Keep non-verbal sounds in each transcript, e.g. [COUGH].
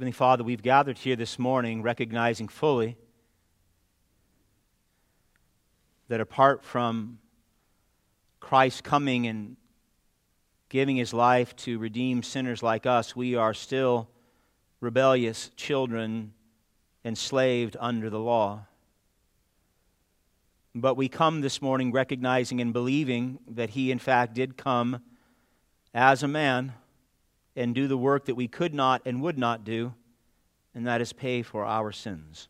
Heavenly Father, we've gathered here this morning recognizing fully that apart from Christ coming and giving his life to redeem sinners like us, we are still rebellious children enslaved under the law. But we come this morning recognizing and believing that he, in fact, did come as a man and do the work that we could not and would not do, and that is pay for our sins.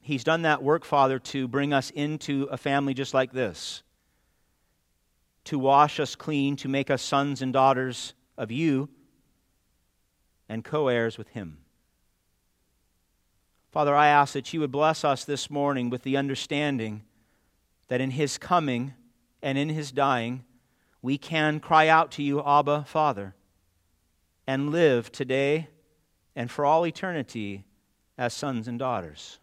He's done that work, Father, to bring us into a family just like this, to wash us clean, to make us sons and daughters of you, and co heirs with Him. Father, I ask that you would bless us this morning with the understanding that in His coming and in His dying, we can cry out to you, Abba, Father, and live today and for all eternity as sons and daughters.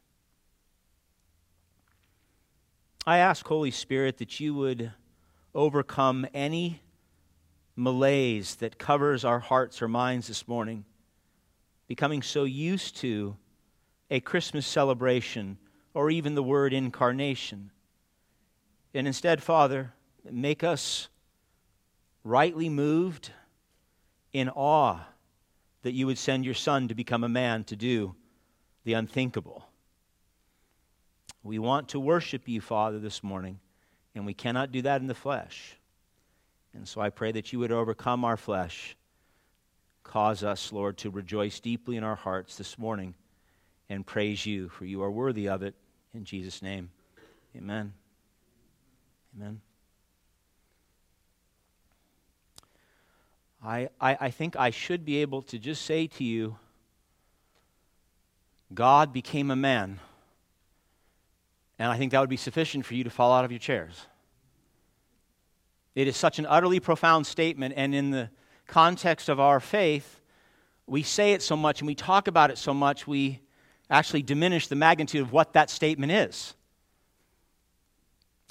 I ask, Holy Spirit, that you would overcome any malaise that covers our hearts or minds this morning, becoming so used to a Christmas celebration or even the word incarnation. And instead, Father, make us rightly moved in awe that you would send your son to become a man to do the unthinkable. We want to worship you, Father, this morning, and we cannot do that in the flesh. And so I pray that you would overcome our flesh. Cause us, Lord, to rejoice deeply in our hearts this morning and praise you, for you are worthy of it. In Jesus' name, amen. Amen. I, I, I think I should be able to just say to you God became a man. And I think that would be sufficient for you to fall out of your chairs. It is such an utterly profound statement, and in the context of our faith, we say it so much and we talk about it so much, we actually diminish the magnitude of what that statement is.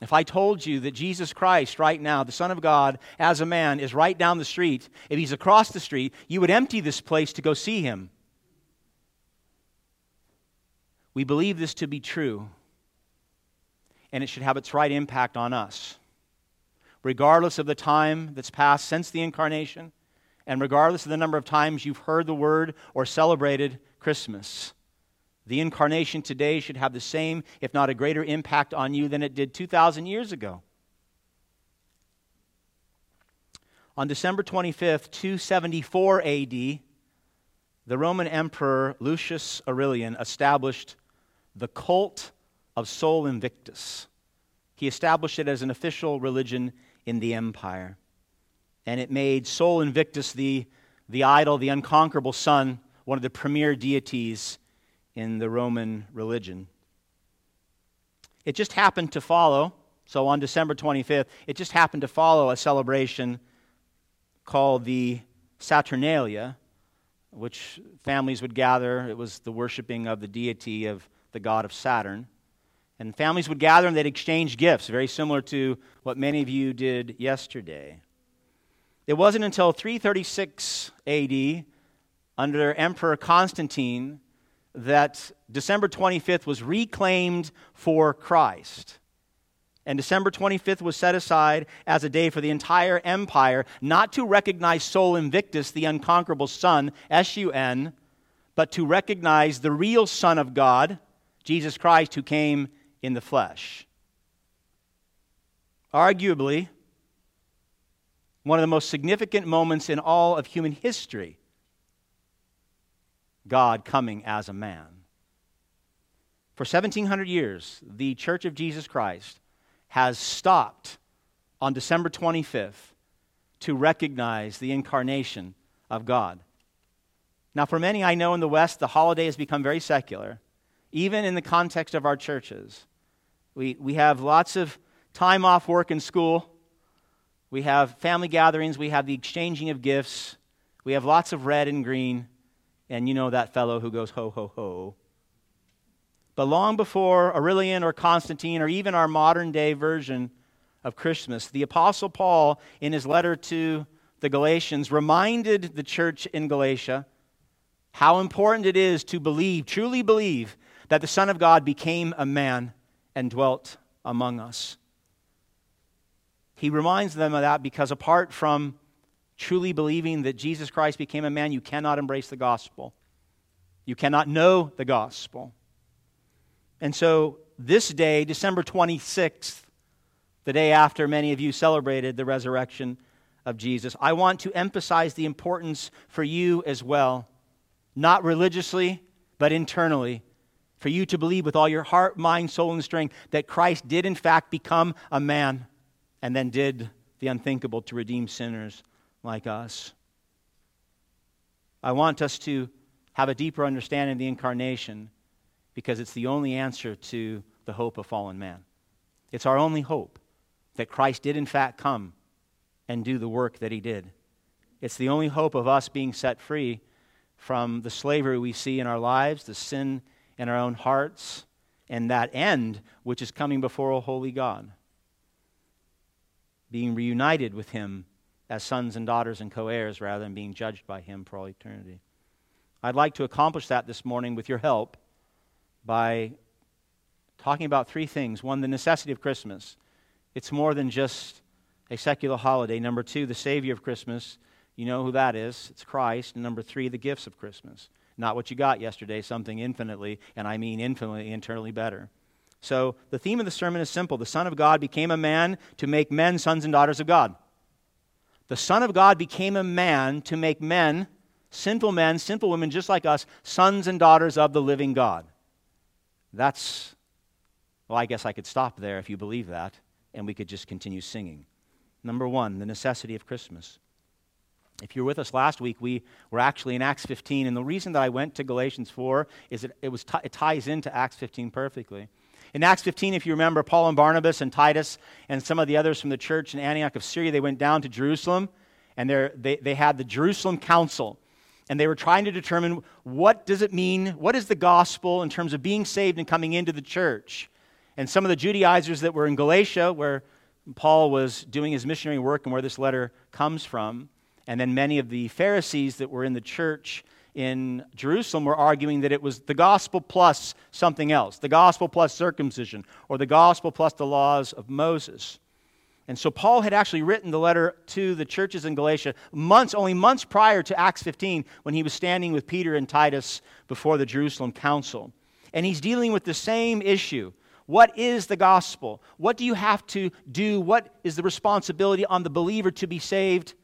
If I told you that Jesus Christ, right now, the Son of God, as a man, is right down the street, if he's across the street, you would empty this place to go see him. We believe this to be true, and it should have its right impact on us. Regardless of the time that's passed since the incarnation, and regardless of the number of times you've heard the word or celebrated Christmas, the incarnation today should have the same, if not a greater, impact on you than it did 2,000 years ago. On December 25th, 274 AD, the Roman Emperor Lucius Aurelian established the cult of Sol Invictus. He established it as an official religion in the empire. And it made Sol Invictus the, the idol, the unconquerable sun, one of the premier deities in the Roman religion. It just happened to follow, so on December 25th, it just happened to follow a celebration called the Saturnalia, which families would gather. It was the worshiping of the deity of the god of Saturn. And families would gather and they'd exchange gifts, very similar to what many of you did yesterday. It wasn't until 336 AD, under Emperor Constantine, that December 25th was reclaimed for Christ. And December 25th was set aside as a day for the entire empire, not to recognize Sol Invictus, the unconquerable Sun, S U N, but to recognize the real Son of God, Jesus Christ, who came in the flesh. Arguably, one of the most significant moments in all of human history God coming as a man. For 1700 years, the Church of Jesus Christ has stopped on December 25th to recognize the incarnation of God. Now, for many I know in the West, the holiday has become very secular, even in the context of our churches. We, we have lots of time off work and school. We have family gatherings. We have the exchanging of gifts. We have lots of red and green and you know that fellow who goes ho, ho, ho. But long before Aurelian or Constantine or even our modern day version of Christmas, the Apostle Paul, in his letter to the Galatians, reminded the church in Galatia how important it is to believe, truly believe, that the Son of God became a man and dwelt among us. He reminds them of that because apart from truly believing that Jesus Christ became a man, you cannot embrace the gospel. You cannot know the gospel. And so, this day, December 26th, the day after many of you celebrated the resurrection of Jesus, I want to emphasize the importance for you as well, not religiously, but internally, for you to believe with all your heart, mind, soul, and strength that Christ did, in fact, become a man and then did the unthinkable to redeem sinners like us. I want us to have a deeper understanding of the incarnation because it's the only answer to the hope of fallen man. It's our only hope that Christ did, in fact, come and do the work that he did. It's the only hope of us being set free from the slavery we see in our lives, the sin in our own hearts, and that end which is coming before a holy God. Being reunited with him as sons and daughters and co heirs rather than being judged by him for all eternity. I'd like to accomplish that this morning with your help by talking about three things. One, the necessity of Christmas. It's more than just a secular holiday. Number two, the Savior of Christmas. You know who that is. It's Christ. And number three, the gifts of Christmas. Not what you got yesterday, something infinitely, and I mean infinitely, internally better. So the theme of the sermon is simple The Son of God became a man to make men sons and daughters of God. The Son of God became a man to make men sinful men, sinful women just like us, sons and daughters of the living God. That's, well, I guess I could stop there if you believe that, and we could just continue singing. Number one, the necessity of Christmas. If you were with us last week, we were actually in Acts 15, and the reason that I went to Galatians 4 is that it, was t- it ties into Acts 15 perfectly. In Acts 15, if you remember, Paul and Barnabas and Titus and some of the others from the church in Antioch of Syria, they went down to Jerusalem, and they, they had the Jerusalem Council. And they were trying to determine what does it mean what is the gospel in terms of being saved and coming into the church. And some of the judaizers that were in galatia where paul was doing his missionary work and where this letter comes from and then many of the pharisees that were in the church in jerusalem were arguing that it was the gospel plus something else the gospel plus circumcision or the gospel plus the laws of moses and so Paul had actually written the letter to the churches in Galatia months, only months prior to Acts 15, when he was standing with Peter and Titus before the Jerusalem council. And he's dealing with the same issue. What is the gospel? What do you have to do? What is the responsibility on the believer to be saved?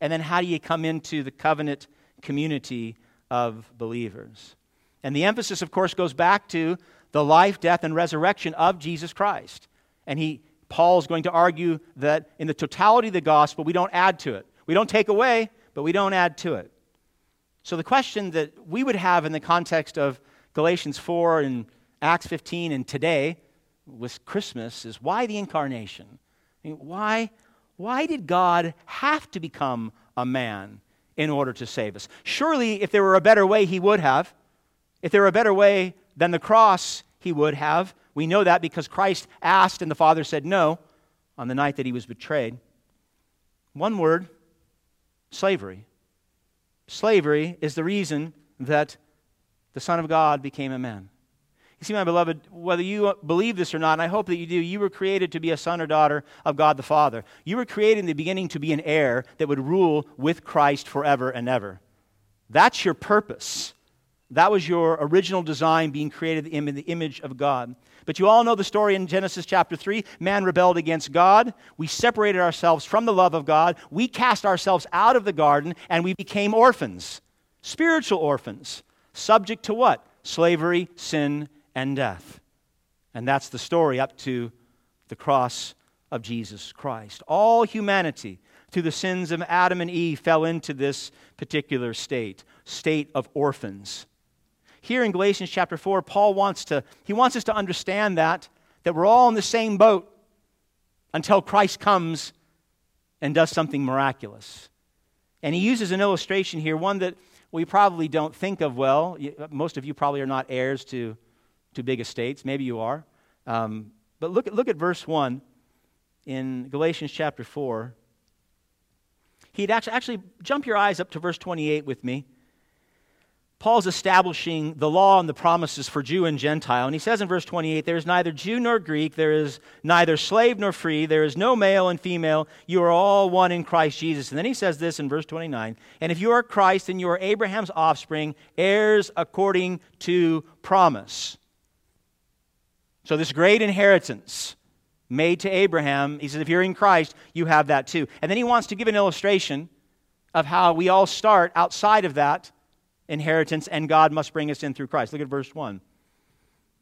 And then how do you come into the covenant community of believers? And the emphasis, of course, goes back to the life, death, and resurrection of Jesus Christ. And he Paul is going to argue that in the totality of the gospel, we don't add to it. We don't take away, but we don't add to it. So, the question that we would have in the context of Galatians 4 and Acts 15 and today with Christmas is why the incarnation? I mean, why, why did God have to become a man in order to save us? Surely, if there were a better way, he would have. If there were a better way than the cross, he would have. We know that because Christ asked and the Father said no on the night that he was betrayed. One word slavery. Slavery is the reason that the Son of God became a man. You see, my beloved, whether you believe this or not, and I hope that you do, you were created to be a son or daughter of God the Father. You were created in the beginning to be an heir that would rule with Christ forever and ever. That's your purpose. That was your original design, being created in the image of God. But you all know the story in Genesis chapter 3. Man rebelled against God. We separated ourselves from the love of God. We cast ourselves out of the garden and we became orphans, spiritual orphans, subject to what? Slavery, sin, and death. And that's the story up to the cross of Jesus Christ. All humanity, through the sins of Adam and Eve, fell into this particular state, state of orphans here in Galatians chapter 4, Paul wants to, he wants us to understand that, that we're all in the same boat until Christ comes and does something miraculous. And he uses an illustration here, one that we probably don't think of well. Most of you probably are not heirs to, to big estates. Maybe you are. Um, but look at, look at verse 1 in Galatians chapter 4. He'd actually, actually jump your eyes up to verse 28 with me. Paul's establishing the law and the promises for Jew and Gentile. And he says in verse 28 there is neither Jew nor Greek, there is neither slave nor free, there is no male and female. You are all one in Christ Jesus. And then he says this in verse 29 And if you are Christ and you are Abraham's offspring, heirs according to promise. So, this great inheritance made to Abraham, he says, if you're in Christ, you have that too. And then he wants to give an illustration of how we all start outside of that inheritance, and God must bring us in through Christ. Look at verse 1.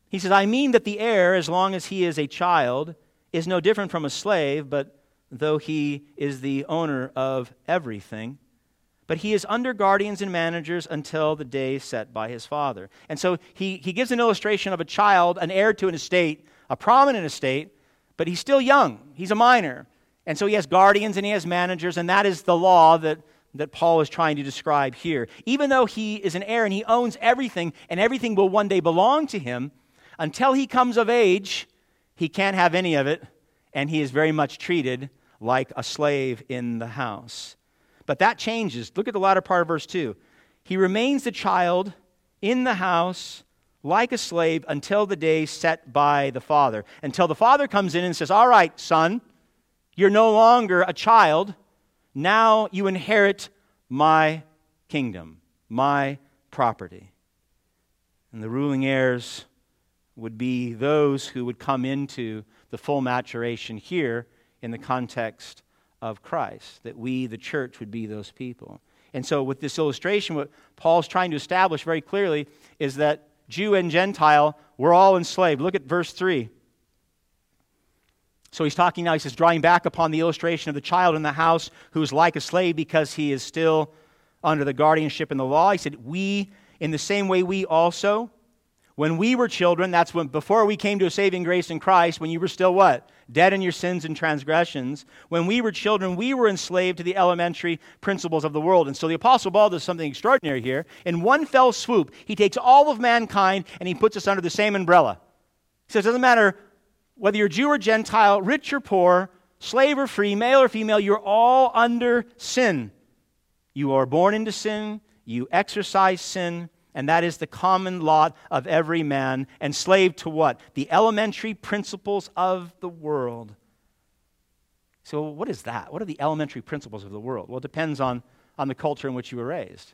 He says, I mean that the heir, as long as he is a child, is no different from a slave, but though he is the owner of everything, but he is under guardians and managers until the day set by his father. And so he, he gives an illustration of a child, an heir to an estate, a prominent estate, but he's still young. He's a minor. And so he has guardians and he has managers, and that is the law that that Paul is trying to describe here. Even though he is an heir and he owns everything and everything will one day belong to him, until he comes of age, he can't have any of it, and he is very much treated like a slave in the house. But that changes. Look at the latter part of verse 2. He remains the child in the house like a slave until the day set by the father. Until the father comes in and says, All right, son, you're no longer a child now you inherit my kingdom, my property. And the ruling heirs would be those who would come into the full maturation here in the context of Christ, that we, the church, would be those people. And so, with this illustration, what Paul's trying to establish very clearly is that Jew and Gentile were all enslaved. Look at verse 3. So he's talking now, he says, drawing back upon the illustration of the child in the house who is like a slave because he is still under the guardianship and the law. He said, We, in the same way, we also, when we were children, that's when, before we came to a saving grace in Christ, when you were still what? Dead in your sins and transgressions. When we were children, we were enslaved to the elementary principles of the world. And so the Apostle Paul does something extraordinary here. In one fell swoop, he takes all of mankind and he puts us under the same umbrella. He says, it doesn't matter whether you're Jew or Gentile, rich or poor, slave or free, male or female, you're all under sin. You are born into sin, you exercise sin, and that is the common lot of every man, enslaved to what? The elementary principles of the world. So, what is that? What are the elementary principles of the world? Well, it depends on, on the culture in which you were raised.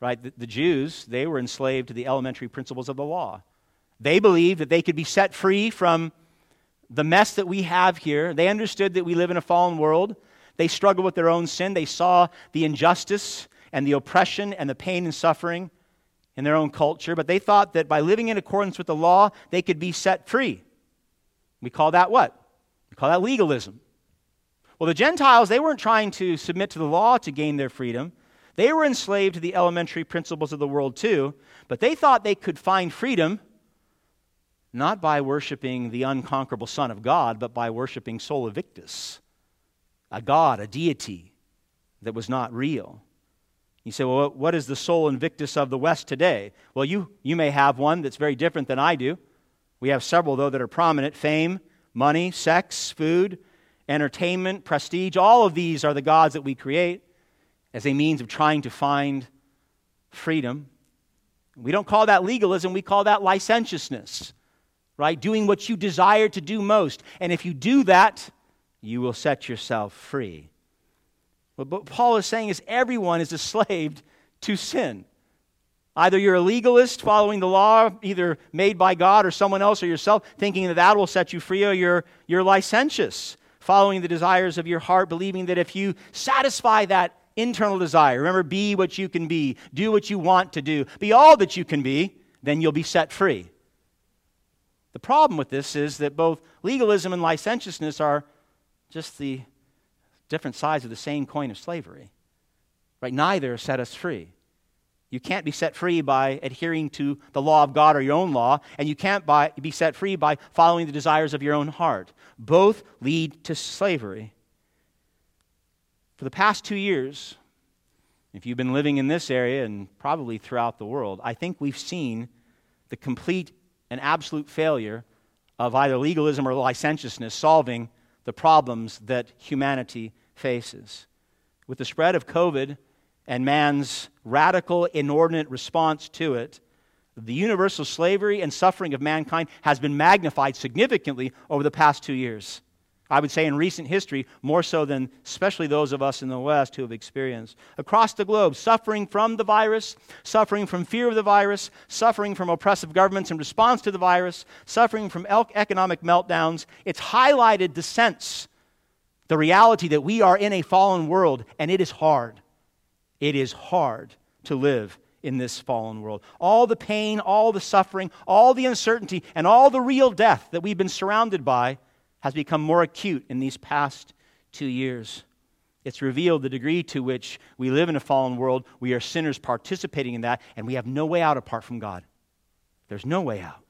Right? The, the Jews, they were enslaved to the elementary principles of the law. They believed that they could be set free from the mess that we have here. They understood that we live in a fallen world. They struggled with their own sin. They saw the injustice and the oppression and the pain and suffering in their own culture, but they thought that by living in accordance with the law, they could be set free. We call that what? We call that legalism. Well, the Gentiles, they weren't trying to submit to the law to gain their freedom. They were enslaved to the elementary principles of the world too, but they thought they could find freedom not by worshiping the unconquerable Son of God, but by worshiping Sol Invictus, a God, a deity that was not real. You say, well, what is the Sol Invictus of the West today? Well, you, you may have one that's very different than I do. We have several, though, that are prominent fame, money, sex, food, entertainment, prestige. All of these are the gods that we create as a means of trying to find freedom. We don't call that legalism, we call that licentiousness right? Doing what you desire to do most. And if you do that, you will set yourself free. What Paul is saying is everyone is a slave to sin. Either you're a legalist following the law, either made by God or someone else or yourself, thinking that that will set you free, or you're, you're licentious, following the desires of your heart, believing that if you satisfy that internal desire, remember, be what you can be, do what you want to do, be all that you can be, then you'll be set free. The problem with this is that both legalism and licentiousness are just the different sides of the same coin of slavery. Right? Neither set us free. You can't be set free by adhering to the law of God or your own law, and you can't by, be set free by following the desires of your own heart. Both lead to slavery. For the past two years, if you've been living in this area and probably throughout the world, I think we've seen the complete and absolute failure of either legalism or licentiousness solving the problems that humanity faces. With the spread of COVID and man's radical, inordinate response to it, the universal slavery and suffering of mankind has been magnified significantly over the past two years. I would say in recent history, more so than especially those of us in the West who have experienced. Across the globe, suffering from the virus, suffering from fear of the virus, suffering from oppressive governments in response to the virus, suffering from economic meltdowns. It's highlighted the sense, the reality that we are in a fallen world, and it is hard. It is hard to live in this fallen world. All the pain, all the suffering, all the uncertainty, and all the real death that we've been surrounded by has become more acute in these past two years. It's revealed the degree to which we live in a fallen world. We are sinners participating in that, and we have no way out apart from God. There's no way out.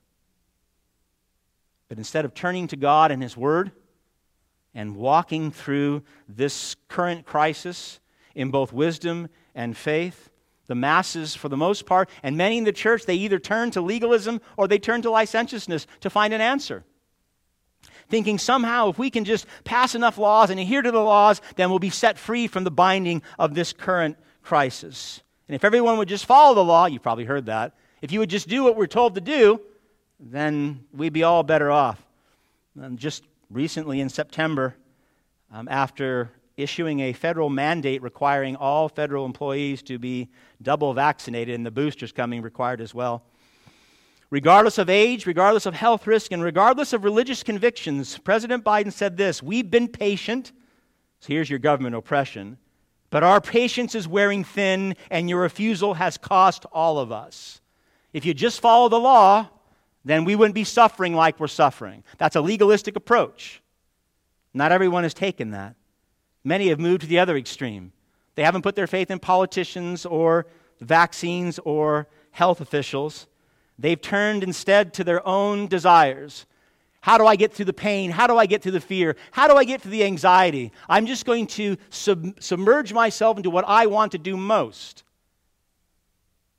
But instead of turning to God and His Word and walking through this current crisis in both wisdom and faith, the masses, for the most part, and many in the church, they either turn to legalism or they turn to licentiousness to find an answer thinking somehow if we can just pass enough laws and adhere to the laws, then we'll be set free from the binding of this current crisis. And if everyone would just follow the law, you've probably heard that, if you would just do what we're told to do, then we'd be all better off. And just recently in September, um, after issuing a federal mandate requiring all federal employees to be double vaccinated, and the boosters coming required as well, Regardless of age, regardless of health risk, and regardless of religious convictions, President Biden said this We've been patient. So here's your government oppression. But our patience is wearing thin, and your refusal has cost all of us. If you just follow the law, then we wouldn't be suffering like we're suffering. That's a legalistic approach. Not everyone has taken that. Many have moved to the other extreme. They haven't put their faith in politicians or vaccines or health officials. They've turned instead to their own desires. How do I get through the pain? How do I get through the fear? How do I get through the anxiety? I'm just going to sub- submerge myself into what I want to do most.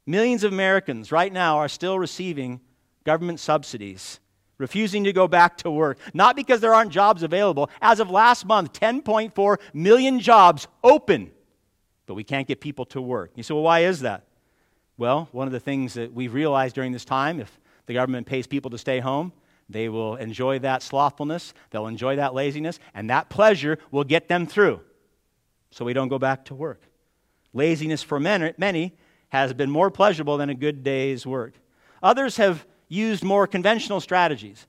Millions of Americans right now are still receiving government subsidies, refusing to go back to work, not because there aren't jobs available. As of last month, 10.4 million jobs open, but we can't get people to work. You say, well, why is that? Well, one of the things that we've realized during this time, if the government pays people to stay home, they will enjoy that slothfulness, they'll enjoy that laziness, and that pleasure will get them through so we don't go back to work. Laziness for many has been more pleasurable than a good day's work. Others have used more conventional strategies.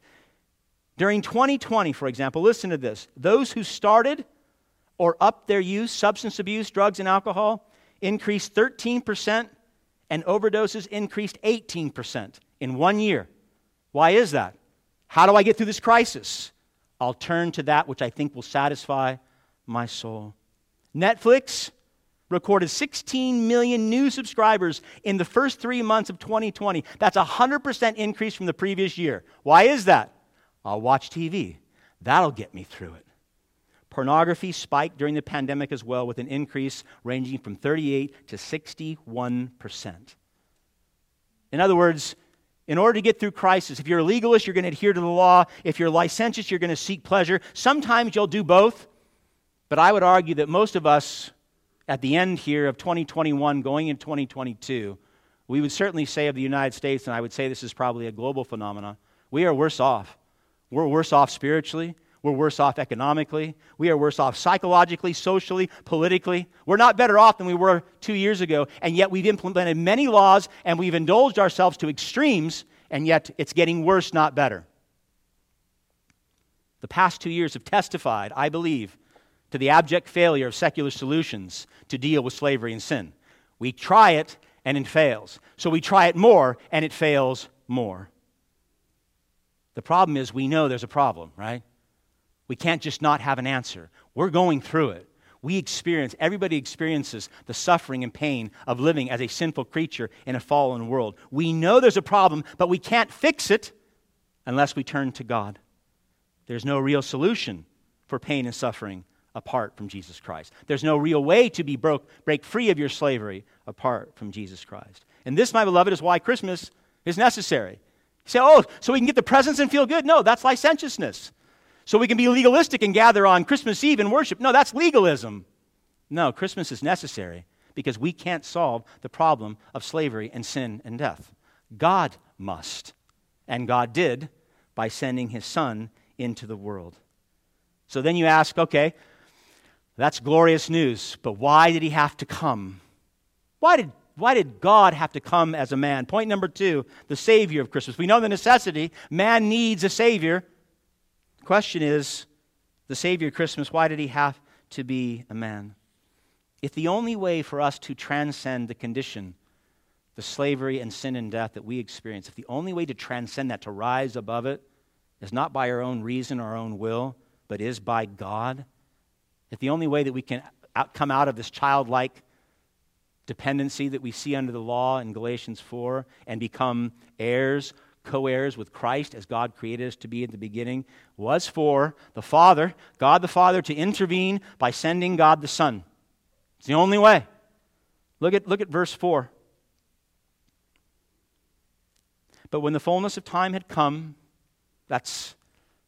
During 2020, for example, listen to this those who started or upped their use, substance abuse, drugs, and alcohol, increased 13% and overdoses increased 18% in one year. Why is that? How do I get through this crisis? I'll turn to that which I think will satisfy my soul. Netflix recorded 16 million new subscribers in the first three months of 2020. That's a 100% increase from the previous year. Why is that? I'll watch TV. That'll get me through it. Pornography spiked during the pandemic as well, with an increase ranging from 38 to 61%. In other words, in order to get through crisis, if you're a legalist, you're going to adhere to the law. If you're licentious, you're going to seek pleasure. Sometimes you'll do both. But I would argue that most of us, at the end here of 2021, going into 2022, we would certainly say of the United States, and I would say this is probably a global phenomenon, we are worse off. We're worse off spiritually. We're worse off economically. We are worse off psychologically, socially, politically. We're not better off than we were two years ago, and yet we've implemented many laws and we've indulged ourselves to extremes, and yet it's getting worse, not better. The past two years have testified, I believe, to the abject failure of secular solutions to deal with slavery and sin. We try it and it fails. So we try it more and it fails more. The problem is we know there's a problem, right? We can't just not have an answer. We're going through it. We experience, everybody experiences the suffering and pain of living as a sinful creature in a fallen world. We know there's a problem, but we can't fix it unless we turn to God. There's no real solution for pain and suffering apart from Jesus Christ. There's no real way to be broke, break free of your slavery apart from Jesus Christ. And this, my beloved, is why Christmas is necessary. You say, oh, so we can get the presents and feel good? No, that's licentiousness. So we can be legalistic and gather on Christmas Eve and worship. No, that's legalism. No, Christmas is necessary because we can't solve the problem of slavery and sin and death. God must. And God did by sending his son into the world. So then you ask, okay, that's glorious news, but why did he have to come? Why did, why did God have to come as a man? Point number two the Savior of Christmas. We know the necessity. Man needs a Savior. The question is the Savior of Christmas, why did he have to be a man? If the only way for us to transcend the condition, the slavery and sin and death that we experience, if the only way to transcend that, to rise above it, is not by our own reason, our own will, but is by God, if the only way that we can out, come out of this childlike dependency that we see under the law in Galatians 4 and become heirs, co heirs with Christ as God created us to be at the beginning, was for the Father, God the Father, to intervene by sending God the Son. It's the only way. Look at, look at verse 4. But when the fullness of time had come, that's,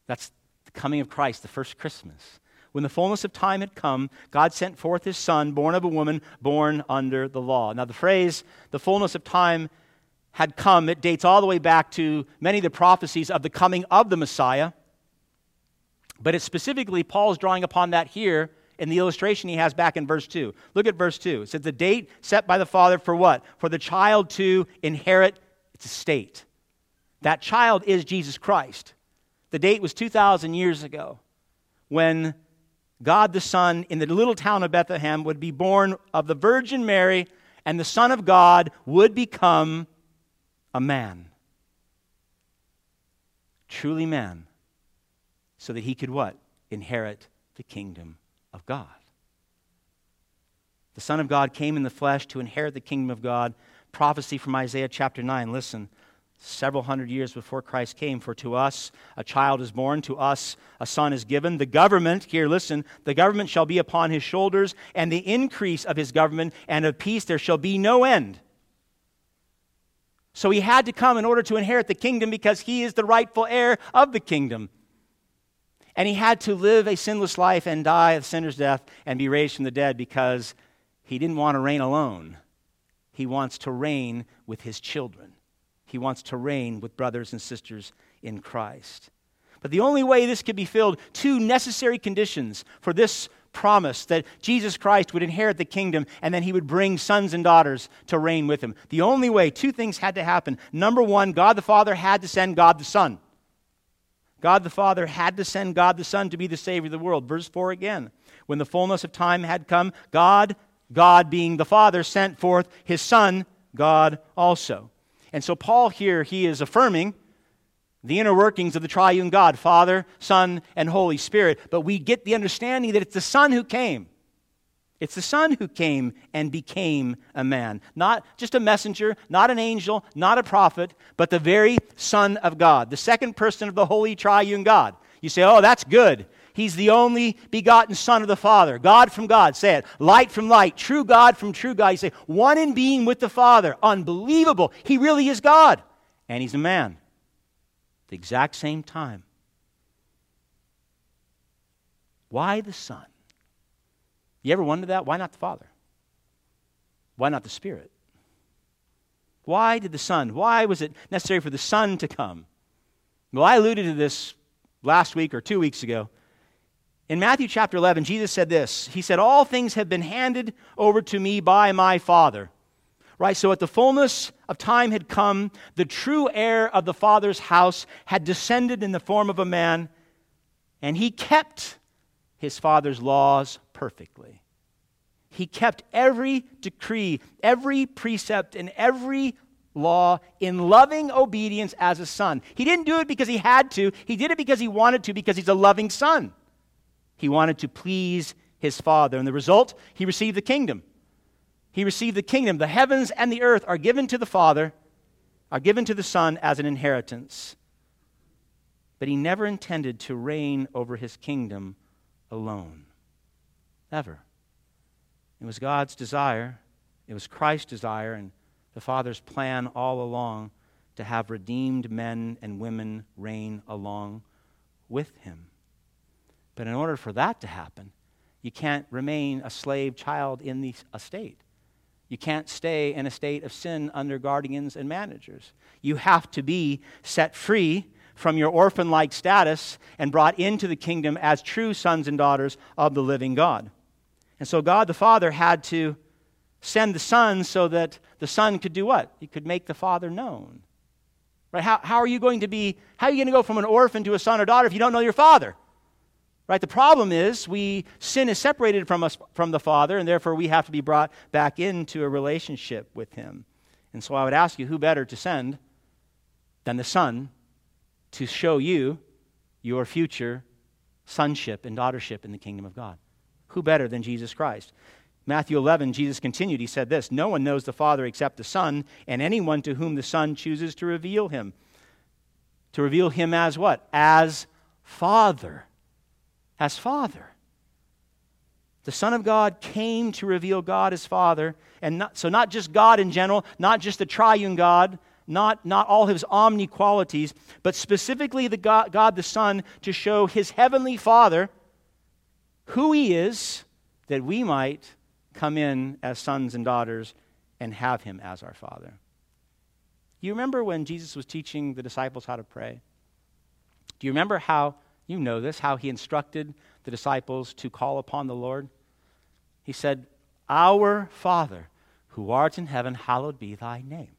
that's the coming of Christ, the first Christmas. When the fullness of time had come, God sent forth his Son, born of a woman, born under the law. Now, the phrase, the fullness of time had come, it dates all the way back to many of the prophecies of the coming of the Messiah. But it's specifically, Paul's drawing upon that here in the illustration he has back in verse 2. Look at verse 2. It says, The date set by the Father for what? For the child to inherit its estate. That child is Jesus Christ. The date was 2,000 years ago when God the Son in the little town of Bethlehem would be born of the Virgin Mary, and the Son of God would become a man. Truly man. So that he could what? Inherit the kingdom of God. The Son of God came in the flesh to inherit the kingdom of God. Prophecy from Isaiah chapter 9. Listen several hundred years before Christ came. For to us a child is born, to us a son is given. The government, here listen, the government shall be upon his shoulders, and the increase of his government and of peace there shall be no end. So he had to come in order to inherit the kingdom because he is the rightful heir of the kingdom. And he had to live a sinless life and die a sinner's death and be raised from the dead because he didn't want to reign alone. He wants to reign with his children. He wants to reign with brothers and sisters in Christ. But the only way this could be filled, two necessary conditions for this promise that Jesus Christ would inherit the kingdom and then he would bring sons and daughters to reign with him. The only way, two things had to happen. Number one, God the Father had to send God the Son. God the Father had to send God the Son to be the Savior of the world. Verse 4 again. When the fullness of time had come, God, God being the Father, sent forth his Son, God also. And so, Paul here, he is affirming the inner workings of the triune God, Father, Son, and Holy Spirit. But we get the understanding that it's the Son who came. It's the Son who came and became a man. Not just a messenger, not an angel, not a prophet, but the very Son of God, the second person of the Holy Triune God. You say, oh, that's good. He's the only begotten Son of the Father. God from God. Say it. Light from light. True God from true God. You say, one in being with the Father. Unbelievable. He really is God. And he's a man. The exact same time. Why the Son? You ever wonder that? Why not the Father? Why not the Spirit? Why did the Son? Why was it necessary for the Son to come? Well, I alluded to this last week or two weeks ago. In Matthew chapter 11, Jesus said this He said, All things have been handed over to me by my Father. Right? So at the fullness of time had come, the true heir of the Father's house had descended in the form of a man, and he kept his Father's laws perfectly. He kept every decree, every precept, and every law in loving obedience as a son. He didn't do it because he had to, he did it because he wanted to, because he's a loving son. He wanted to please his Father. And the result, he received the kingdom. He received the kingdom. The heavens and the earth are given to the Father, are given to the Son as an inheritance. But he never intended to reign over his kingdom alone. Ever. It was God's desire, it was Christ's desire, and the Father's plan all along to have redeemed men and women reign along with him. But in order for that to happen, you can't remain a slave child in the estate. You can't stay in a state of sin under guardians and managers. You have to be set free from your orphan like status and brought into the kingdom as true sons and daughters of the living God. And so God the Father had to send the Son so that the Son could do what? He could make the Father known. Right? How, how are you going to be, how are you going to go from an orphan to a son or daughter if you don't know your Father? Right? The problem is we sin is separated from us from the Father, and therefore we have to be brought back into a relationship with Him. And so I would ask you, who better to send than the Son to show you your future sonship and daughtership in the kingdom of God? Who better than Jesus Christ? Matthew 11, Jesus continued. He said this No one knows the Father except the Son, and anyone to whom the Son chooses to reveal him. To reveal him as what? As Father as Father. The Son of God came to reveal God as Father, and not, so not just God in general, not just the triune God, not, not all his omni qualities, but specifically the God, God the Son to show his heavenly Father who he is, that we might come in as sons and daughters and have him as our Father. You remember when Jesus was teaching the disciples how to pray? Do you remember how you know this, how he instructed the disciples to call upon the Lord. He said, Our Father, who art in heaven, hallowed be thy name.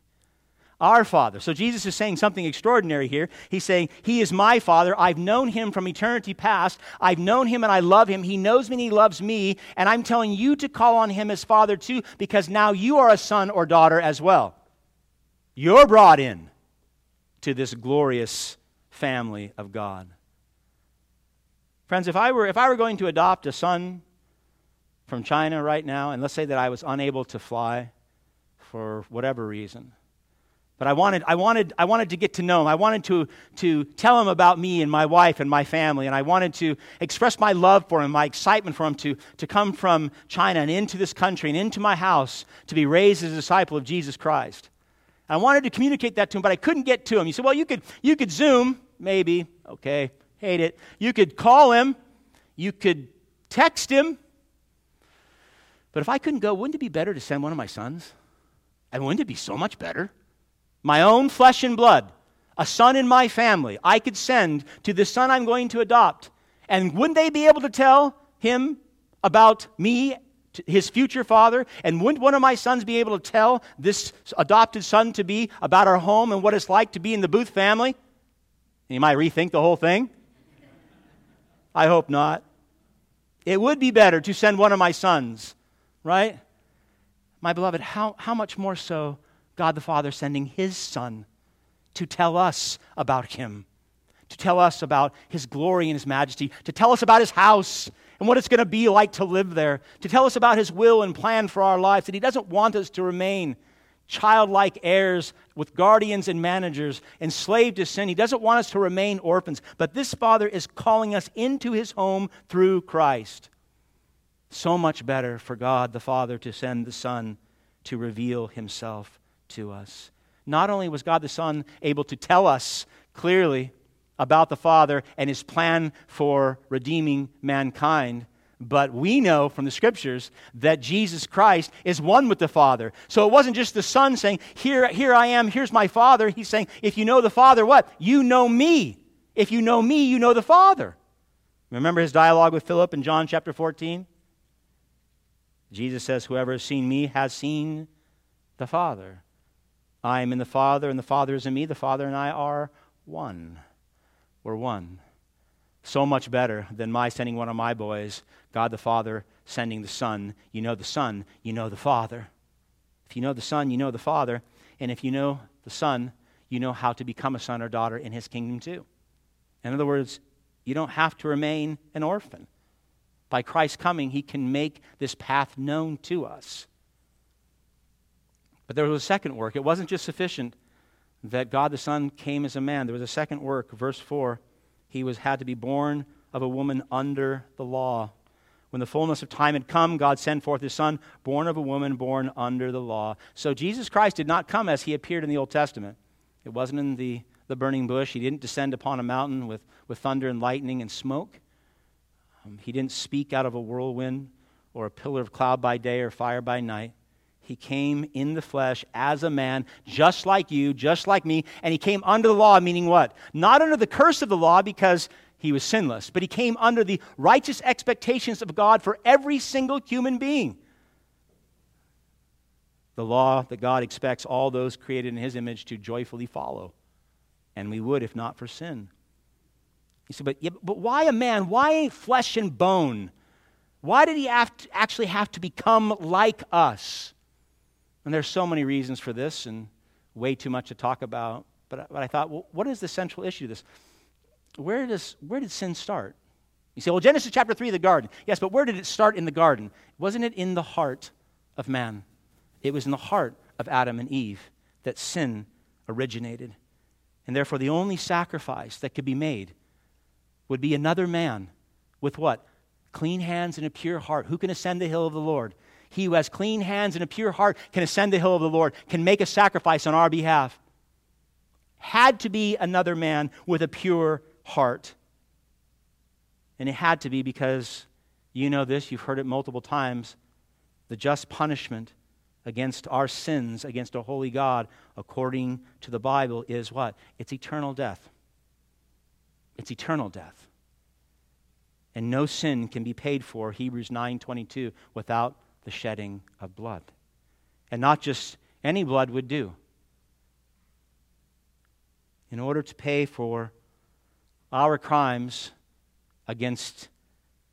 Our Father. So Jesus is saying something extraordinary here. He's saying, He is my Father. I've known Him from eternity past. I've known Him and I love Him. He knows me and He loves me. And I'm telling you to call on Him as Father too, because now you are a son or daughter as well. You're brought in to this glorious family of God. Friends, if I were, if I were going to adopt a son from China right now, and let's say that I was unable to fly for whatever reason, but I wanted, I wanted, I wanted to get to know him. I wanted to, to tell him about me and my wife and my family, and I wanted to express my love for him, my excitement for him to, to come from China and into this country and into my house to be raised as a disciple of Jesus Christ. I wanted to communicate that to him, but I couldn't get to him. You said, well, you could, you could Zoom, maybe, okay hate it. You could call him, you could text him. But if I couldn't go, wouldn't it be better to send one of my sons? And wouldn't it be so much better? My own flesh and blood, a son in my family, I could send to the son I'm going to adopt. And wouldn't they be able to tell him about me, his future father? And wouldn't one of my sons be able to tell this adopted son to be about our home and what it's like to be in the Booth family? And you might rethink the whole thing. I hope not. It would be better to send one of my sons, right? My beloved, how, how much more so God the Father sending his Son to tell us about him, to tell us about his glory and his majesty, to tell us about his house and what it's going to be like to live there, to tell us about his will and plan for our lives, that he doesn't want us to remain childlike heirs with guardians and managers, enslaved to sin. He doesn't want us to remain orphans, but this Father is calling us into his home through Christ. So much better for God the Father to send the Son to reveal himself to us. Not only was God the Son able to tell us clearly about the Father and his plan for redeeming mankind, but we know from the scriptures that Jesus Christ is one with the Father. So it wasn't just the Son saying, Here, here I am, here's my Father. He's saying, If you know the Father, what? You know me. If you know me, you know the Father. Remember his dialogue with Philip in John chapter 14? Jesus says, Whoever has seen me has seen the Father. I am in the Father, and the Father is in me. The Father and I are one. We're one so much better than my sending one of my boys, God the Father sending the Son. You know the Son, you know the Father. If you know the Son, you know the Father. And if you know the Son, you know how to become a son or daughter in His kingdom too. In other words, you don't have to remain an orphan. By Christ's coming, He can make this path known to us. But there was a second work. It wasn't just sufficient that God the Son came as a man, there was a second work. Verse 4 he was, had to be born of a woman under the law. When the fullness of time had come, God sent forth his son, born of a woman, born under the law. So Jesus Christ did not come as he appeared in the Old Testament. It wasn't in the, the burning bush. He didn't descend upon a mountain with, with thunder and lightning and smoke. Um, he didn't speak out of a whirlwind or a pillar of cloud by day or fire by night. He came in the flesh as a man, just like you, just like me, and he came under the law, meaning what? Not under the curse of the law because he was sinless, but he came under the righteous expectations of God for every single human being. The law that God expects all those created in his image to joyfully follow. And we would if not for sin. He said, but, yeah, but why a man? Why flesh and bone? Why did he have to, actually have to become like us? And there's so many reasons for this and way too much to talk about. But, but I thought, well, what is the central issue to this? Where, does, where did sin start? You say, well, Genesis chapter 3, the garden. Yes, but where did it start in the garden? Wasn't it in the heart of man? It was in the heart of Adam and Eve that sin originated. And therefore, the only sacrifice that could be made would be another man with what? Clean hands and a pure heart. Who can ascend the hill of the Lord? He who has clean hands and a pure heart can ascend the hill of the Lord, can make a sacrifice on our behalf. Had to be another man with a pure heart. And it had to be because you know this, you've heard it multiple times. The just punishment against our sins, against a holy God, according to the Bible, is what? It's eternal death. It's eternal death. And no sin can be paid for, Hebrews 9:22, without the shedding of blood. And not just any blood would do. In order to pay for our crimes against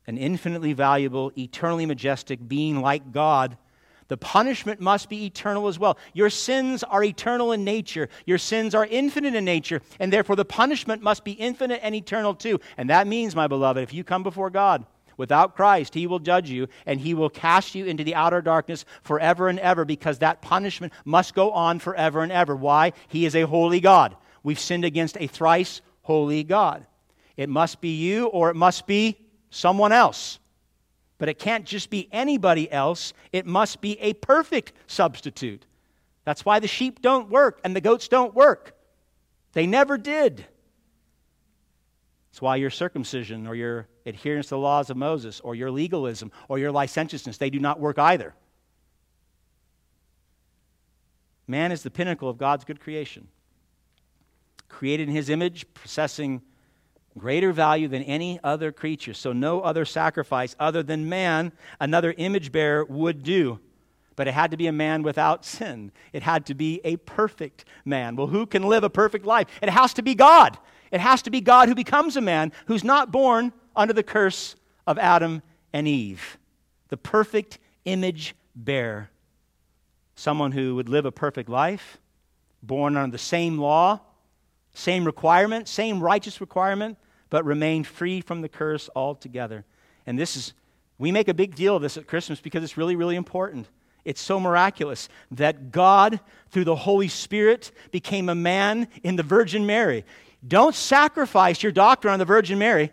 an infinitely valuable, eternally majestic being like God, the punishment must be eternal as well. Your sins are eternal in nature. Your sins are infinite in nature, and therefore the punishment must be infinite and eternal too. And that means, my beloved, if you come before God without Christ, He will judge you and He will cast you into the outer darkness forever and ever because that punishment must go on forever and ever. Why? He is a holy God. We've sinned against a thrice holy God. It must be you or it must be someone else. But it can't just be anybody else, it must be a perfect substitute. That's why the sheep don't work and the goats don't work. They never did. That's why your circumcision or your adherence to the laws of Moses or your legalism or your licentiousness, they do not work either. Man is the pinnacle of God's good creation. Created in his image, possessing greater value than any other creature. So, no other sacrifice other than man, another image bearer, would do. But it had to be a man without sin. It had to be a perfect man. Well, who can live a perfect life? It has to be God. It has to be God who becomes a man who's not born under the curse of Adam and Eve. The perfect image bearer. Someone who would live a perfect life, born under the same law, same requirement, same righteous requirement, but remain free from the curse altogether. And this is, we make a big deal of this at Christmas because it's really, really important. It's so miraculous that God, through the Holy Spirit, became a man in the Virgin Mary. Don't sacrifice your doctrine on the Virgin Mary.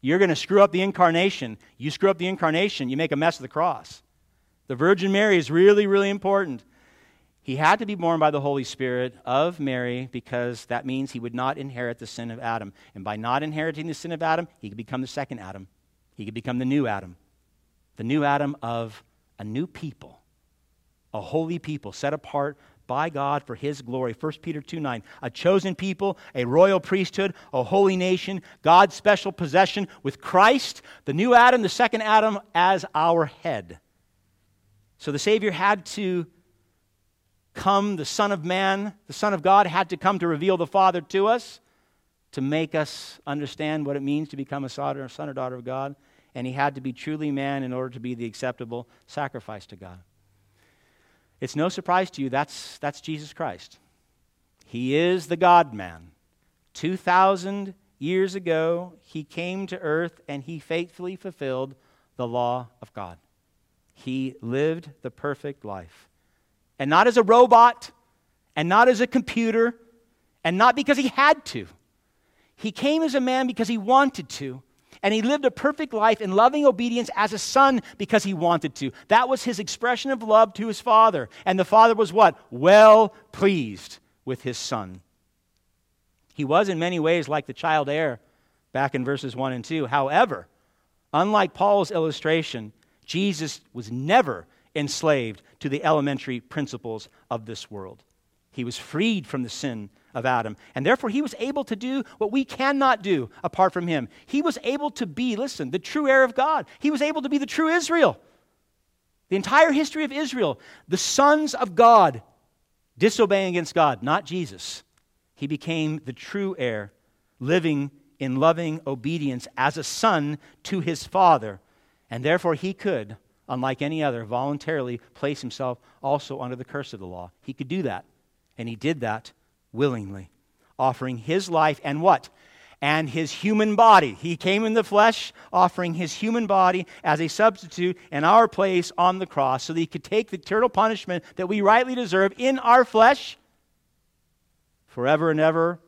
You're going to screw up the incarnation. You screw up the incarnation, you make a mess of the cross. The Virgin Mary is really, really important. He had to be born by the Holy Spirit of Mary because that means he would not inherit the sin of Adam. And by not inheriting the sin of Adam, he could become the second Adam. He could become the new Adam. The new Adam of a new people, a holy people set apart by God for his glory. 1 Peter 2 9. A chosen people, a royal priesthood, a holy nation, God's special possession with Christ, the new Adam, the second Adam, as our head. So the Savior had to come, the Son of Man, the Son of God, had to come to reveal the Father to us, to make us understand what it means to become a son or daughter of God. And he had to be truly man in order to be the acceptable sacrifice to God. It's no surprise to you that's, that's Jesus Christ. He is the God man. 2,000 years ago, he came to earth and he faithfully fulfilled the law of God. He lived the perfect life and not as a robot, and not as a computer, and not because he had to. He came as a man because he wanted to. And he lived a perfect life in loving obedience as a son because he wanted to. That was his expression of love to his father. And the father was what? Well pleased with his son. He was in many ways like the child heir back in verses 1 and 2. However, unlike Paul's illustration, Jesus was never enslaved to the elementary principles of this world. He was freed from the sin of Adam. And therefore, he was able to do what we cannot do apart from him. He was able to be, listen, the true heir of God. He was able to be the true Israel. The entire history of Israel, the sons of God disobeying against God, not Jesus. He became the true heir, living in loving obedience as a son to his father. And therefore, he could, unlike any other, voluntarily place himself also under the curse of the law. He could do that. And he did that willingly, offering his life and what? And his human body. He came in the flesh, offering his human body as a substitute in our place on the cross so that he could take the eternal punishment that we rightly deserve in our flesh forever and ever.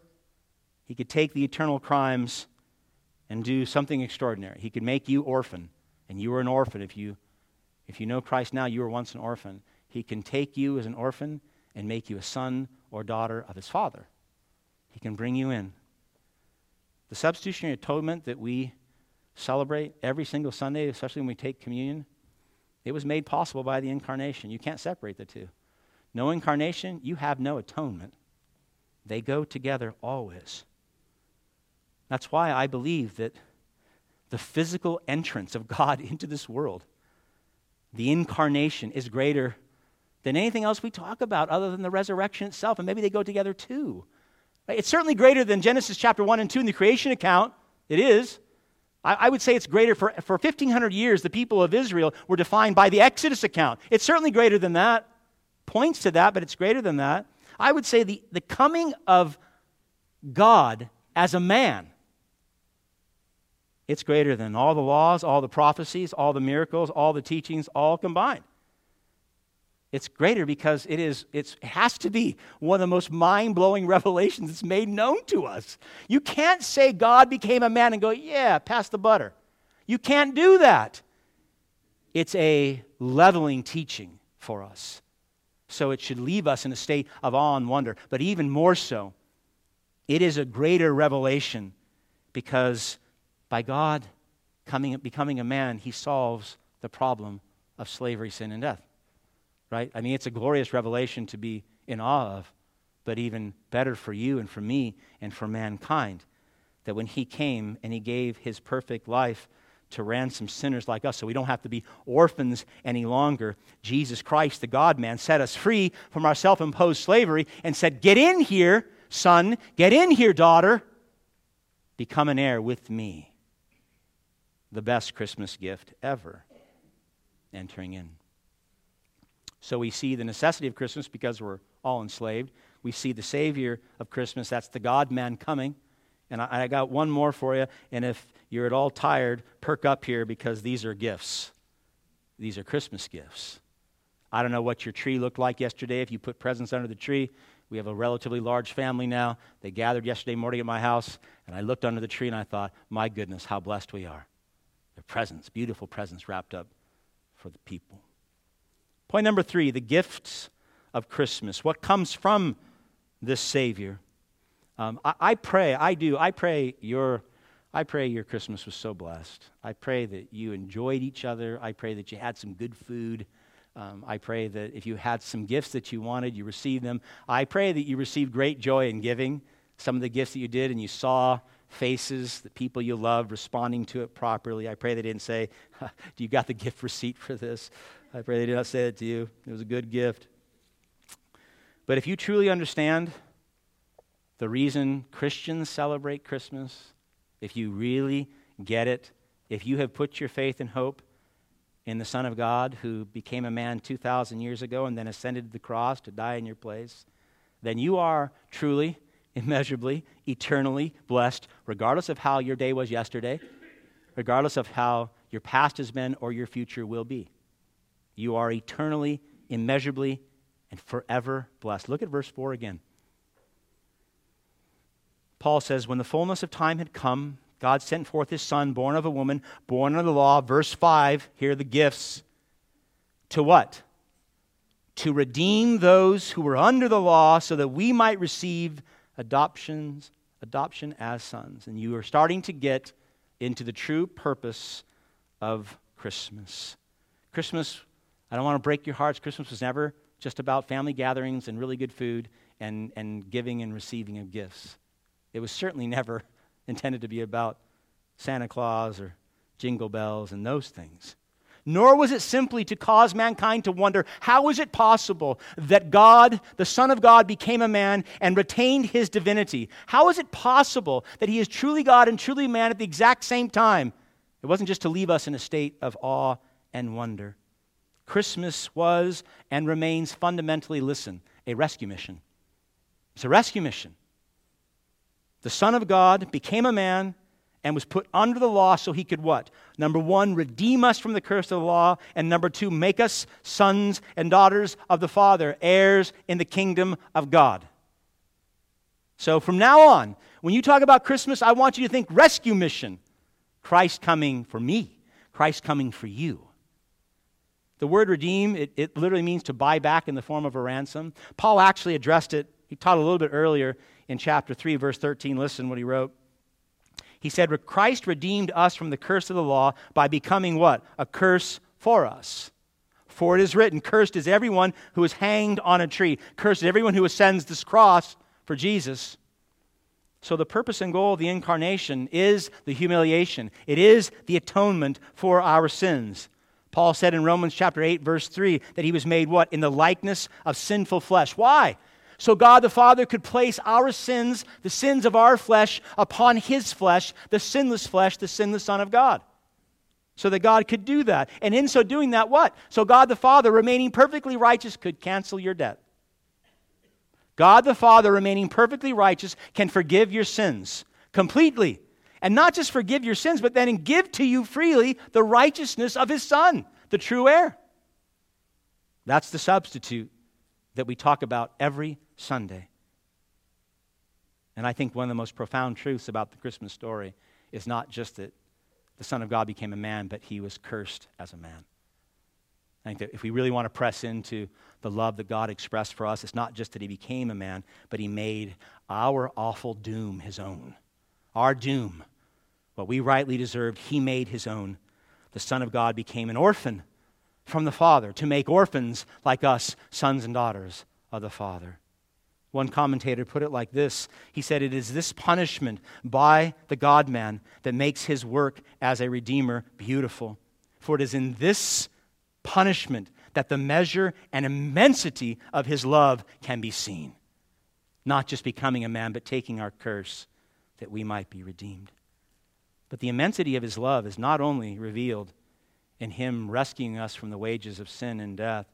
He could take the eternal crimes and do something extraordinary. He could make you orphan, and you were an orphan if you if you know Christ now, you were once an orphan. He can take you as an orphan and make you a son or daughter of his father. He can bring you in. The substitutionary atonement that we celebrate every single Sunday, especially when we take communion, it was made possible by the incarnation. You can't separate the two. No incarnation, you have no atonement. They go together always. That's why I believe that the physical entrance of God [LAUGHS] into this world, the incarnation, is greater than anything else we talk about other than the resurrection itself. And maybe they go together too. It's certainly greater than Genesis chapter 1 and 2 in the creation account. It is. I, I would say it's greater. For, for 1,500 years, the people of Israel were defined by the Exodus account. It's certainly greater than that. Points to that, but it's greater than that. I would say the, the coming of God as a man it's greater than all the laws, all the prophecies, all the miracles, all the teachings, all combined. It's greater because it is it has to be one of the most mind-blowing [LAUGHS] revelations that's made known to us. You can't say God became a man and go, "Yeah, pass the butter." You can't do that. It's a leveling teaching for us. So it should leave us in a state of awe and wonder, but even more so, it is a greater revelation because by God coming becoming a man, he solves the problem of slavery, sin and death right? I mean, it's a glorious revelation to be in awe of, but even better for you and for me and for mankind that when he came and he gave his perfect life to ransom sinners like us so we don't have to be orphans any longer, Jesus Christ, the God man, set us free from our self imposed slavery and said, Get in here, son, get in here, daughter, become an heir with me. The best Christmas gift ever entering in. So we see the necessity of Christmas because we're all enslaved. We see the Savior of Christmas, that's the God man coming. And I, I, got one more for you. And if you're at all tired, perk up here because these are gifts. These are Christmas gifts. I don't know what your tree looked like yesterday, if you put presents under the tree. We have a relatively large family now. They gathered yesterday morning at my house, and I looked under the tree and I thought, my goodness, how blessed we are. They're presents, beautiful presents wrapped up for the people. Point number three the gifts of Christmas. What comes from this Savior? Um, I, I, pray, I do, I pray your. I pray your Christmas was so blessed. I pray that you enjoyed each other. I pray that you had some good food. Um, I pray that if you had some gifts that you wanted, you received them. I pray that you received great joy in giving some of the gifts that you did and you saw faces, the people you loved responding to it properly. I pray they didn't say, [LAUGHS] Do you got the gift receipt for this? I pray they did not say it to you. It was a good gift. But if you truly understand the reason Christians celebrate Christmas, if you really get it, if you have put your faith and hope in the Son of God who became a man 2,000 years ago and then ascended to the cross to die in your place, then you are truly, immeasurably, eternally blessed, regardless of how your day was yesterday, regardless of how your past has been or your future will be. You are eternally, immeasurably, and forever blessed. Look at verse 4 again. Paul says, When the fullness of time had come, God sent forth his son, born of a woman, born under the law. Verse 5, here are the gifts. To what? To redeem those who were under the law so that we might receive adoptions, adoption as sons. And you are starting to get into the true purpose of Christmas. Christmas I don't want to break your hearts. Christmas was never just about family gatherings and really good food and, and giving and receiving of gifts. It was certainly never [LAUGHS] intended to be about Santa Claus or jingle bells and those things. Nor was it simply to cause mankind to wonder how is it possible that God, the Son of God, became a man and retained his divinity? How is it possible that he is truly God and truly man at the exact same time? It wasn't just to leave us in a state of awe and wonder. Christmas was and remains fundamentally, listen, a rescue mission. It's a rescue mission. The Son of God became a man and was put under the law so he could what? Number one, redeem us from the curse of the law. And number two, make us sons and daughters of the Father, heirs in the kingdom of God. So from now on, when you talk about Christmas, I want you to think rescue mission. Christ coming for me, Christ coming for you. The word redeem, it, it literally means to buy back in the form of a ransom. Paul actually addressed it, he taught a little bit earlier in chapter 3, verse 13. Listen what he wrote. He said, Christ redeemed us from the curse of the law by becoming what? A curse for us. For it is written, Cursed is everyone who is hanged on a tree. Cursed is everyone who ascends this cross for Jesus. So, the purpose and goal of the incarnation is the humiliation, it is the atonement for our sins. Paul said in Romans chapter 8, verse 3, that he was made what? In the likeness of sinful flesh. Why? So God the Father could place our sins, the sins of our flesh, upon his flesh, the sinless flesh, the sinless Son of God. So that God could do that. And in so doing that, what? So God the Father, remaining perfectly righteous, could cancel your debt. God the Father, remaining perfectly righteous, can forgive your sins completely and not just forgive your sins, but then give to you freely the righteousness of his Son, the true heir. That's the substitute that we talk about every Sunday. And I think one of the most profound truths about the Christmas story is not just that the Son of God became a man, but he was cursed as a man. I think that if we really want to press into the love that God expressed for us, it's not just that he became a man, but he made our awful doom his own. Our doom what we rightly deserved, he made his own. The Son of God became an orphan from the Father to make orphans like us, sons and daughters of the Father. One commentator put it like this He said, It is this punishment by the God man that makes his work as a Redeemer beautiful. For it is in this punishment that the measure and immensity of his love can be seen. Not just becoming a man, but taking our curse that we might be redeemed. But the immensity of his love is not only revealed in him rescuing us from the wages of sin and death.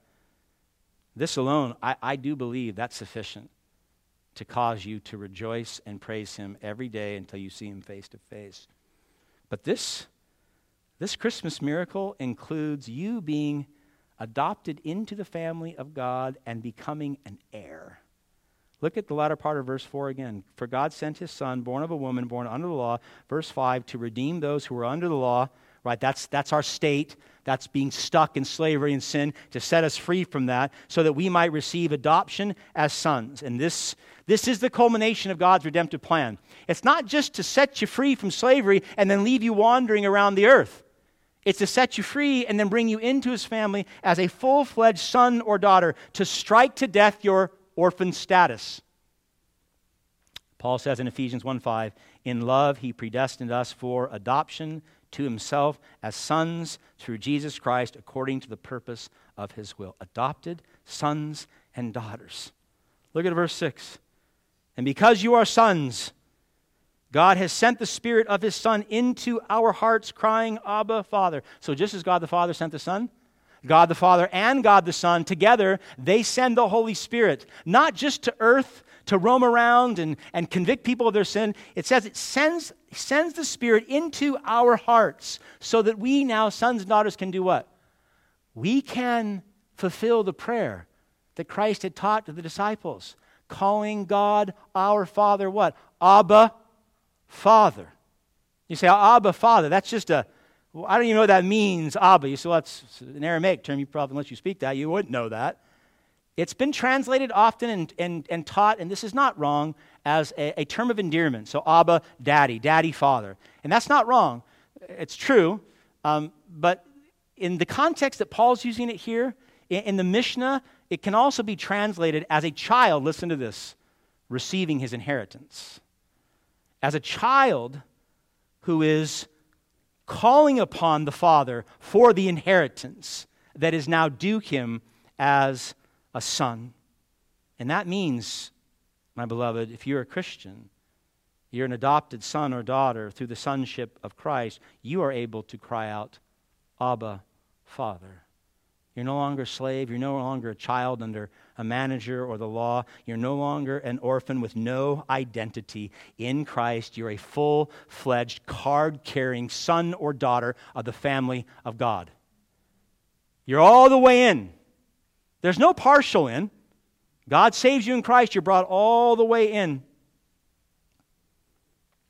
This alone, I, I do believe that's sufficient to cause you to rejoice and praise him every day until you see him face to face. But this, this Christmas miracle includes you being adopted into the family of God and becoming an heir. Look at the latter part of verse 4 again. For God sent his son, born of a woman, born under the law, verse 5, to redeem those who were under the law, right? That's, that's our state. That's being stuck in slavery and sin, to set us free from that, so that we might receive adoption as sons. And this, this is the culmination of God's redemptive plan. It's not just to set you free from slavery and then leave you wandering around the earth. It's to set you free and then bring you into his family as a full fledged son or daughter, to strike to death your orphan status. Paul says in Ephesians 1:5, "In love he predestined us for adoption to himself as sons through Jesus Christ according to the purpose of his will." Adopted sons and daughters. Look at verse 6. And because you are sons, God has sent the Spirit of His Son into our hearts, crying, Abba, Father. So, just as God the Father sent the Son, God the Father and God the Son, together, they send the Holy Spirit, not just to earth to roam around and, and convict people of their sin. It says it sends, sends the Spirit into our hearts so that we now, sons and daughters, can do what? We can fulfill the prayer that Christ had taught to the disciples, calling God our Father what? Abba, Father. You say, Abba, Father. That's just a well, I don't even know what that means, Abba. So that's an Aramaic term. You probably, unless you speak that, you wouldn't know that. It's been translated often and, and, and taught, and this is not wrong, as a, a term of endearment. So, Abba, daddy, daddy, father. And that's not wrong. It's true. Um, but in the context that Paul's using it here, In, in the Mishnah, it can also be translated as a child, listen to this, receiving his inheritance. As a child who is calling upon the Father for the inheritance that is now due him as a son. And that means, my beloved, if you're a Christian, you're an adopted son or daughter through the sonship of Christ, you are able to cry out, Abba, Father. You're no longer a slave. You're no longer a child under a manager or the law. You're no longer an orphan with no identity. In Christ, you're a full fledged, card carrying son or daughter of the family of God. You're all the way in. There's no partial in. God saves you in Christ. You're brought all the way in.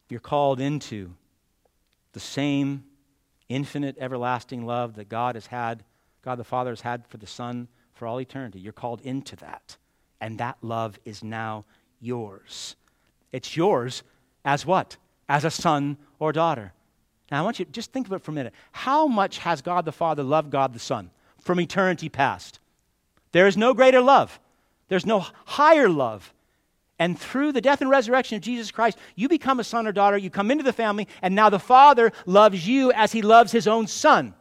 You're called into the same infinite, everlasting love that God has had God the Father has had for the Son for all eternity. You're called into that. And that love is now yours. It's yours as what? As a son or daughter. Now, I want you to just think of it for a minute. How much has God the Father loved God the Son from eternity past? There is no greater love, there's no higher love. And through the death and resurrection of Jesus Christ, you become a son or daughter, you come into the family, and now the Father loves you as he loves his own son.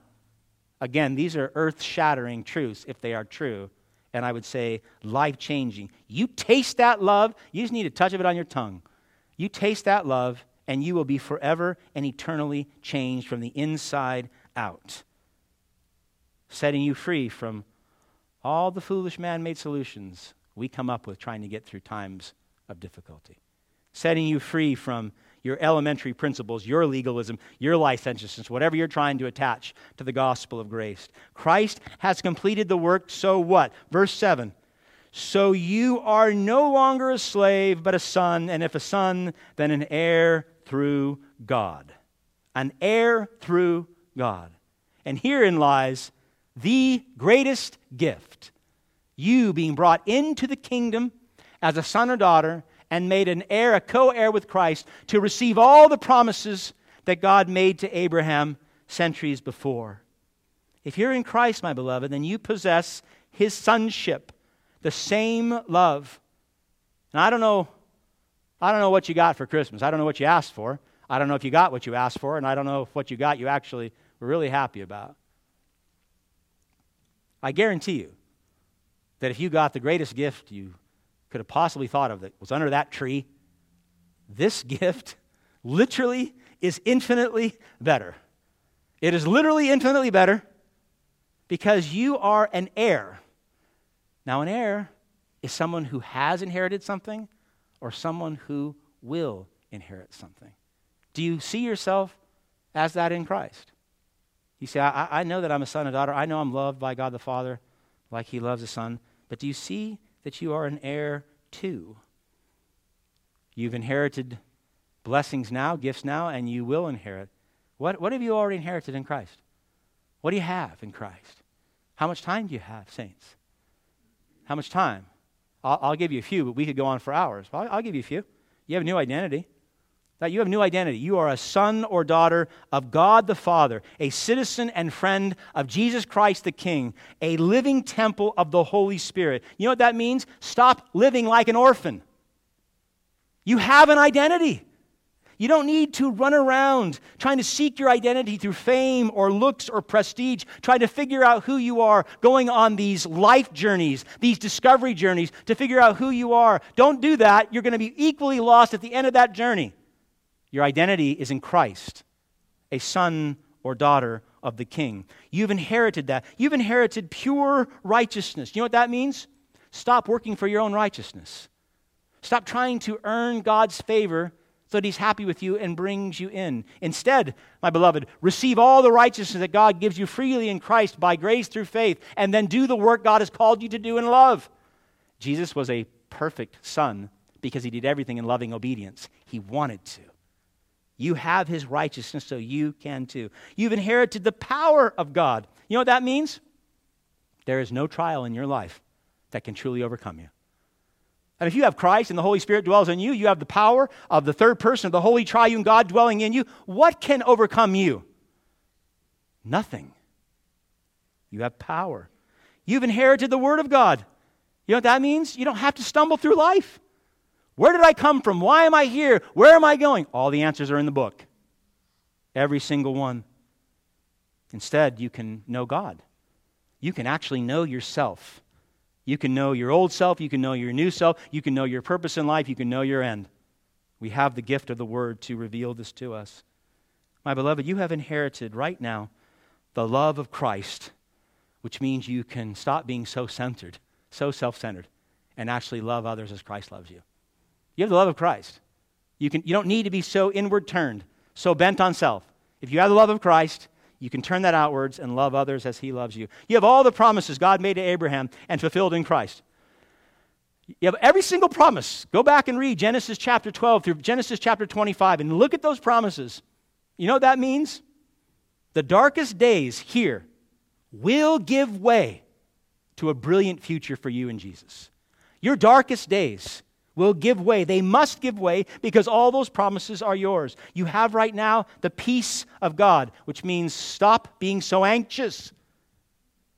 Again, these are earth shattering truths if they are true. And I would say life changing. You taste that love, you just need a touch of it on your tongue. You taste that love, and you will be forever and eternally changed from the inside out, setting you free from all the foolish man made solutions we come up with trying to get through times of difficulty, setting you free from your elementary principles, your legalism, your licentiousness, whatever you're trying to attach to the gospel of grace. Christ has completed the work, so what? Verse 7 So you are no longer a slave, but a son, and if a son, then an heir through God. An heir through God. And herein lies the greatest gift you being brought into the kingdom as a son or daughter and made an heir, a co heir with Christ, to receive all the promises that God made to Abraham centuries before. If you're in Christ, my beloved, then you possess his sonship, the same love. And I don't know, I don't know what you got for Christmas. I don't know what you asked for. I don't know if you got what you asked for, and I don't know if what you got you actually were really happy about. I guarantee you that if you got the greatest gift you could have possibly thought of that was under that tree, this gift literally is infinitely better. It is literally infinitely better because you are an heir. Now, an heir is someone who has inherited something or someone who will inherit something. Do you see yourself as that in Christ? You say, I, I know that I'm a son and daughter. I know I'm loved by God the Father like he loves the Son. But do you see that you are an heir too. You've inherited blessings now, gifts now, and you will inherit. What, what have you already inherited in Christ? What do you have in Christ? How much time do you have, saints? How much time? I'll, I'll give you a few, but we could go on for hours. I'll, I'll give you a few. You have a new identity. That you have new identity. You are a son or daughter of God the Father, a citizen and friend of Jesus Christ the King, a living temple of the Holy Spirit. You know what that means? Stop living like an orphan. You have an identity. You don't need to run around trying to seek your identity through fame or looks or prestige, trying to figure out who you are, going on these life journeys, these discovery journeys to figure out who you are. Don't do that. You're going to be equally lost at the end of that journey. Your identity is in Christ, a son or daughter of the king. You've inherited that. You've inherited pure righteousness. You know what that means? Stop working for your own righteousness. Stop trying to earn God's favor so that He's happy with you and brings you in. Instead, my beloved, receive all the righteousness that God gives you freely in Christ by grace through faith, and then do the work God has called you to do in love. Jesus was a perfect son because he did everything in loving obedience. He wanted to. You have his righteousness, so you can too. You've inherited the power of God. You know what that means? There is no trial in your life that can truly overcome you. And if you have Christ and the Holy Spirit dwells in you, you have the power of the third person of the Holy Triune God dwelling in you. What can overcome you? Nothing. You have power. You've inherited the Word of God. You know what that means? You don't have to stumble through life. Where did I come from? Why am I here? Where am I going? All the answers are in the book. Every single one. Instead, you can know God. You can actually know yourself. You can know your old self. You can know your new self. You can know your purpose in life. You can know your end. We have the gift of the Word to reveal this to us. My beloved, you have inherited right now the love of Christ, which means you can stop being so centered, so self centered, and actually love others as Christ loves you. You have the love of Christ. You, can, you don't need to be so inward turned, so bent on self. If you have the love of Christ, you can turn that outwards and love others as he loves you. You have all the promises God made to Abraham and fulfilled in Christ. You have every single promise. Go back and read Genesis chapter 12 through Genesis chapter 25 and look at those promises. You know what that means? The darkest days here will give way to a brilliant future for you in Jesus. Your darkest days will give way. They must give way because all those promises are yours. You have right now the peace of God, which means stop being so anxious.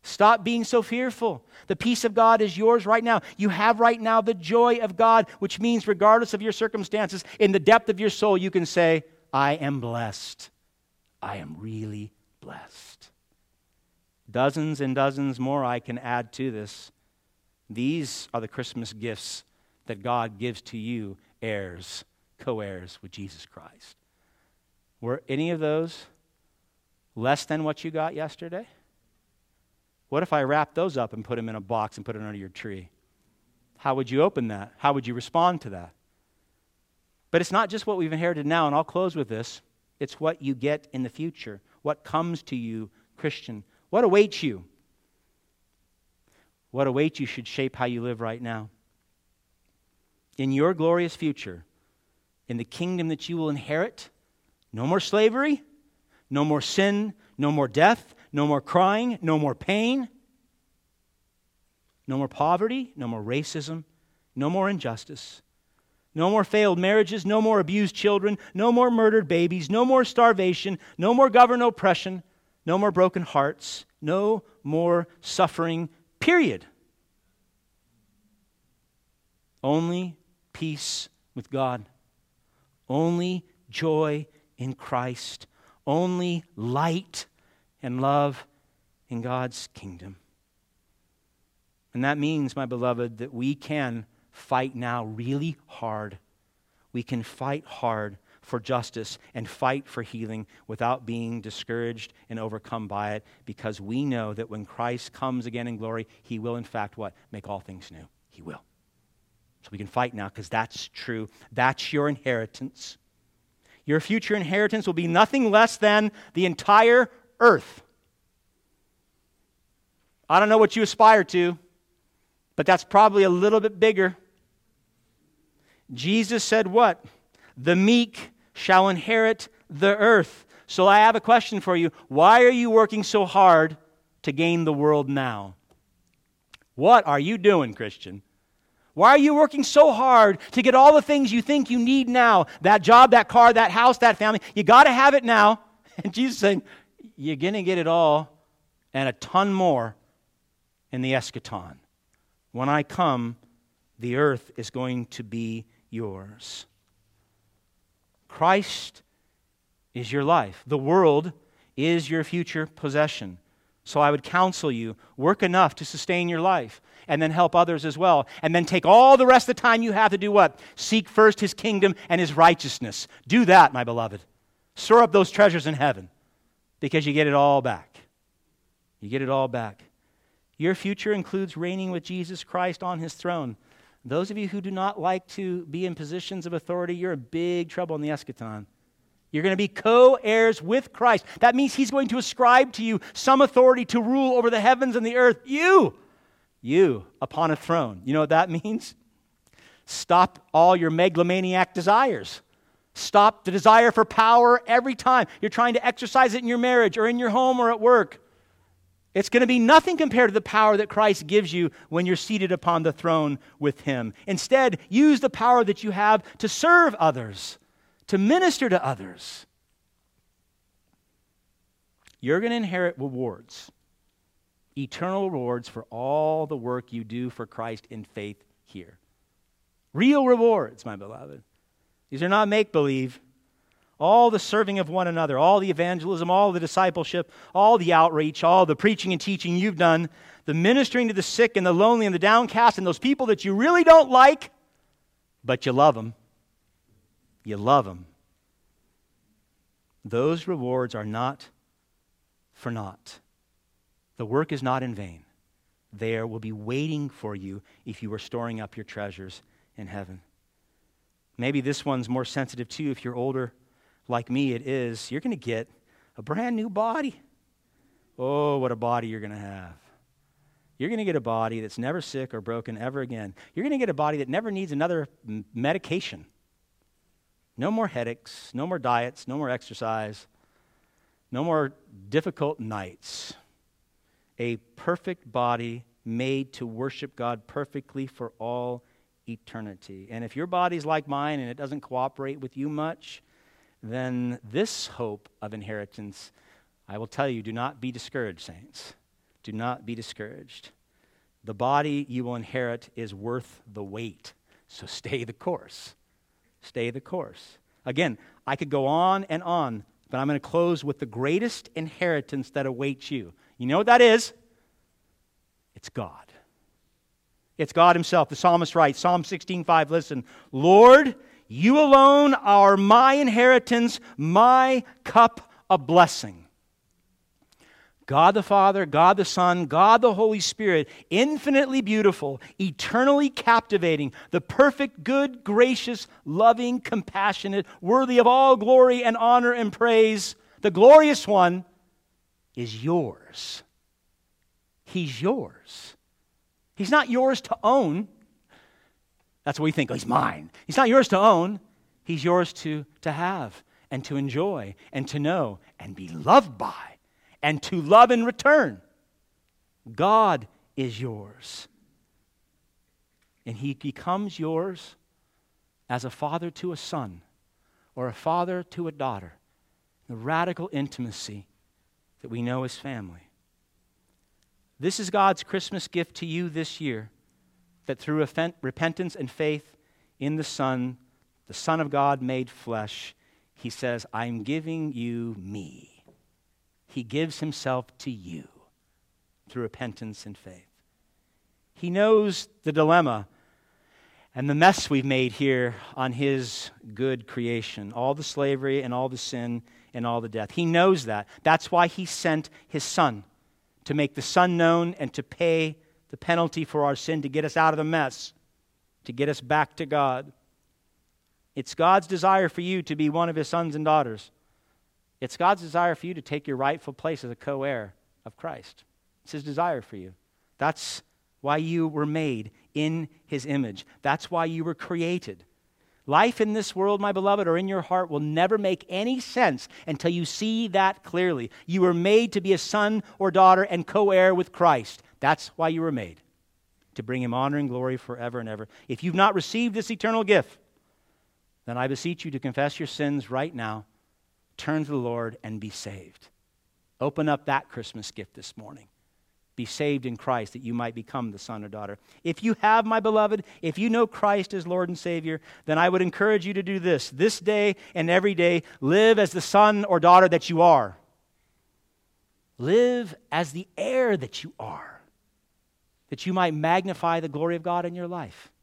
Stop being so fearful. The peace of God is yours right now. You have right now the joy of God, which means, regardless of your circumstances, in the depth of your soul, you can say, I am blessed. I am really blessed. Dozens and dozens more I can add to this. These are the Christmas gifts that God gives to you heirs, co heirs with Jesus Christ. Were any of those less than what you got yesterday? What if I wrapped those up and put them in a box and put it under your tree? How would you open that? How would you respond to that? But it's not just what we've inherited now, and I'll close with this. It's what you get in the future, what comes to you, Christian. What awaits you? What awaits you should shape how you live right now in your glorious future, in the kingdom that you will inherit, no more slavery, no more sin, no more death, no more crying, no more pain, no more poverty, no more racism, no more injustice, no more failed marriages, no more abused children, no more murdered babies, no more starvation, no more government oppression, no more broken hearts, no more suffering, period. Only peace with God, only joy in Christ, only light and love in God's kingdom. And that means, my beloved, that we can fight now really hard. We can fight hard for justice and fight for healing without being discouraged and overcome by it because we know that when Christ comes again in glory, he will, in fact, what? Make all things new. He will. So we can fight now because that's true. That's your inheritance. Your future inheritance will be nothing less than the entire earth. I don't know what you aspire to, but that's probably a little bit bigger. Jesus said, What? The meek shall inherit the earth. So I have a question for you. Why are you working so hard to gain the world now? What are you doing, Christian? Why are you working so hard to get all the things you think you need now? That job, that car, that house, that family. You got to have it now. [LAUGHS] And Jesus saying, You're going to get it all and a ton more in the eschaton. When I come, the earth is going to be yours. Christ is your life, the world is your future possession. So I would counsel you work enough to sustain your life and then help others as well. And then take all the rest of the time you have to do what? Seek first his kingdom and his righteousness. Do that, my beloved. Store up those treasures in heaven because you get it all back. You get it all back. Your future includes reigning with Jesus Christ on his throne. Those of you who do not like to be in positions of authority, you're in big trouble in the eschaton. You're going to be co heirs with Christ. That means he's going to ascribe to you some authority to rule over the heavens and the earth. You you upon a throne. You know what that means? Stop all your megalomaniac desires. Stop the desire for power every time you're trying to exercise it in your marriage or in your home or at work. It's going to be nothing compared to the power that Christ gives you when you're seated upon the throne with Him. Instead, use the power that you have to serve others, to minister to others. You're going to inherit rewards eternal rewards for all the work you do for Christ in faith here. Real rewards, my beloved. These are not make believe. All the serving of one another, all the evangelism, all the discipleship, all the outreach, all the preaching and teaching you've done, the ministering to the sick and the lonely and the downcast and those people that you really don't like, but you love them. You love them. Those rewards are not for naught. The work is not in vain. There will be waiting for you if you are storing up your treasures in heaven. Maybe this one's more sensitive too. If you're older, like me, it is. You're going to get a brand new body. Oh, what a body you're going to have. You're going to get a body that's never sick or broken ever again. You're going to get a body that never needs another medication. No more headaches, no more diets, no more exercise, no more difficult nights. A perfect body made to worship God perfectly for all eternity. And if your body's like mine and it doesn't cooperate with you much, then this hope of inheritance, I will tell you, do not be discouraged, saints. Do not be discouraged. The body you will inherit is worth the wait. So stay the course. Stay the course. Again, I could go on and on, but I'm going to close with the greatest inheritance that awaits you. You know what that is? It's God. It's God Himself. The psalmist writes, Psalm 16:5, listen, Lord, you alone are my inheritance, my cup of blessing. God the Father, God the Son, God the Holy Spirit, infinitely beautiful, eternally captivating, the perfect, good, gracious, loving, compassionate, worthy of all glory and honor and praise, the glorious one is yours. He's yours. He's not yours to own. That's what we think. Oh, he's mine. He's not yours to own. He's yours to, to have and to enjoy and to know and be loved by and to love in return. God is yours. And he becomes yours as a father to a son or a father to a daughter. The radical intimacy that we know as family. This is God's Christmas gift to you this year that through repentance and faith in the Son, the Son of God made flesh, He says, I'm giving you me. He gives Himself to you through repentance and faith. He knows the dilemma and the mess we've made here on His good creation all the slavery and all the sin and all the death. He knows that. That's why He sent His Son to make the Son known and to pay the penalty for our sin to get us out of the mess, to get us back to God. It's God's desire for you to be one of His sons and daughters. It's God's desire for you to take your rightful place as a co heir of Christ. It's His desire for you. That's why you were made in His image. That's why you were created. Life in this world, my beloved, or in your heart will never make any sense until you see that clearly. You were made to be a son or daughter and co heir with Christ. That's why you were made, to bring Him honor and glory forever and ever. If you've not received this eternal gift, then I beseech you to confess your sins right now, turn to the Lord, and be saved. Open up that Christmas gift this morning be saved in Christ that you might become the son or daughter. If you have, my beloved, if you know Christ as Lord and Savior, then I would encourage you to do this. This day and every day, live as the son or daughter that you are. Live as the heir that you are, that you might magnify the glory of God in your life.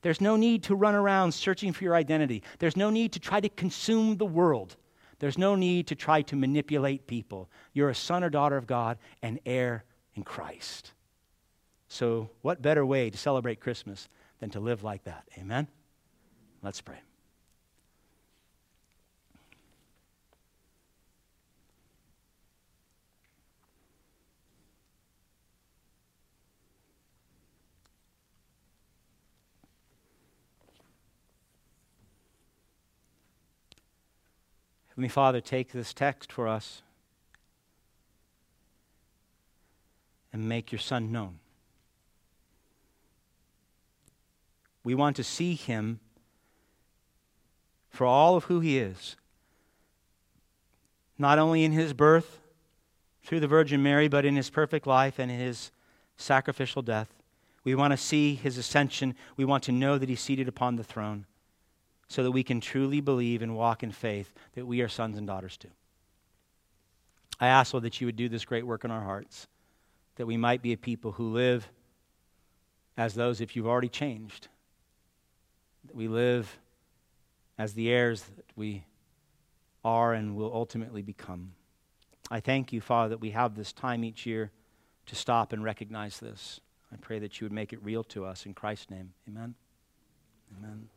There's no need to run around searching for your identity. There's no need to try to consume the world. There's no need to try to manipulate people. You're a son or daughter of God and heir in Christ. So, what better way to celebrate Christmas than to live like that? Amen? Let's pray. Heavenly Father, take this text for us. And make your Son known. We want to see him for all of who he is, not only in his birth, through the Virgin Mary, but in his perfect life and his sacrificial death. We want to see his ascension. We want to know that he's seated upon the throne so that we can truly believe and walk in faith that we are sons and daughters too. I ask, Lord, that you would do this great work in our hearts, that we might be a people who live as those if you've already changed, that we live as the heirs that we are and will ultimately become. I thank you, Father, that we have this time each year to stop and recognize this. I pray that you would make it real to us in Christ's name. Amen. Amen.